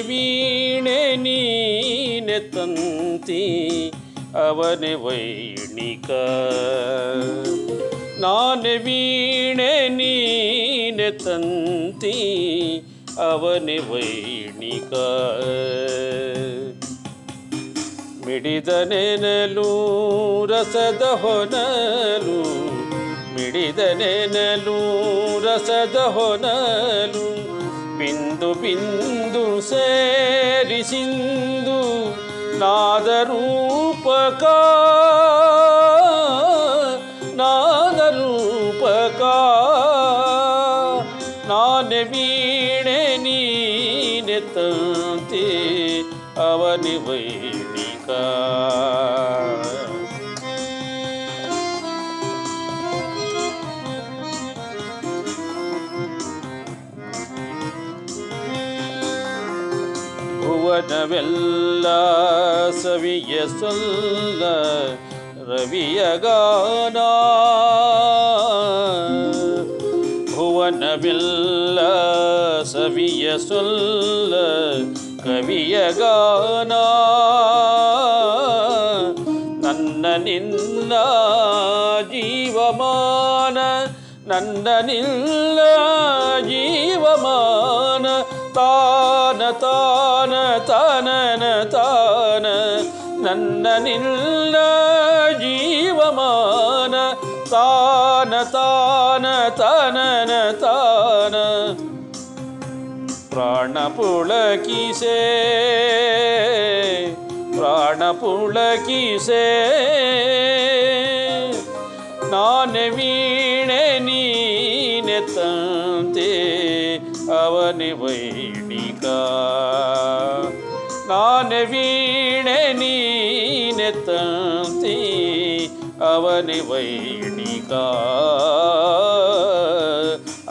ವೀಣೆ ನೀನೆ ತಂತಿ, ಅವನೆ ವೈಣಿಕ. ನಾನೆ ವೀಣೆ ನೀನೆ ತಂತಿ, ಅವನೆ ವೈಣಿಕ. ಮಿಡಿದ ನೆನಲು, ರಸದ ಹೊನಲು, ಮಿಡಿದ ರಸದ ಹೊನಲು ಬಿಂದು ಬಿಂದು ಸೇರಿಸಿಂದು ನಾದರೂಪಕ. ನಾದರೂಪಕ. ನಾನೆ ವೀಣೆ ನೀನೆ ತಂತೆ ಅವನಿ ವೈಣಿಕ ಭುವನವೆಲ್ಲ ಸವಿಯ ಸೊಲ್ಲ ರವಿಯ ಗಾನ. ಭುವನವೆಲ್ಲ ಸವಿಯ ಸೊಲ್ಲ ಕವಿಯ ಗಾನ. ನನ್ನ ನಿನ್ನ ಜೀವಮಾನ, ನನ್ನ ನಿಲ್ಲ ತಾನ ತಾನನ ತಾನ. ನನ್ನ ನಿಲ್ಲ ಜೀವಮಾನ. ತಾನ ತಾನ ತಾನನ ತಾನ. ಪ್ರಾಣ ಪುಳಕಿಸೆ ಪ್ರಾಣ ಪುಳಕಿಸೆ. ನಾನೆ ವೀಣೆ ನೀನೆ ತಂತೆ. ಅವನಿ ವೈಣಿಕ ನಾನೆ ವೀಣೆ ನೀನೆ ತಂತೆ ಅವನಿ ವೈಣಿಕ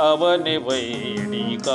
ಅವನಿ ವೈಣಿಕ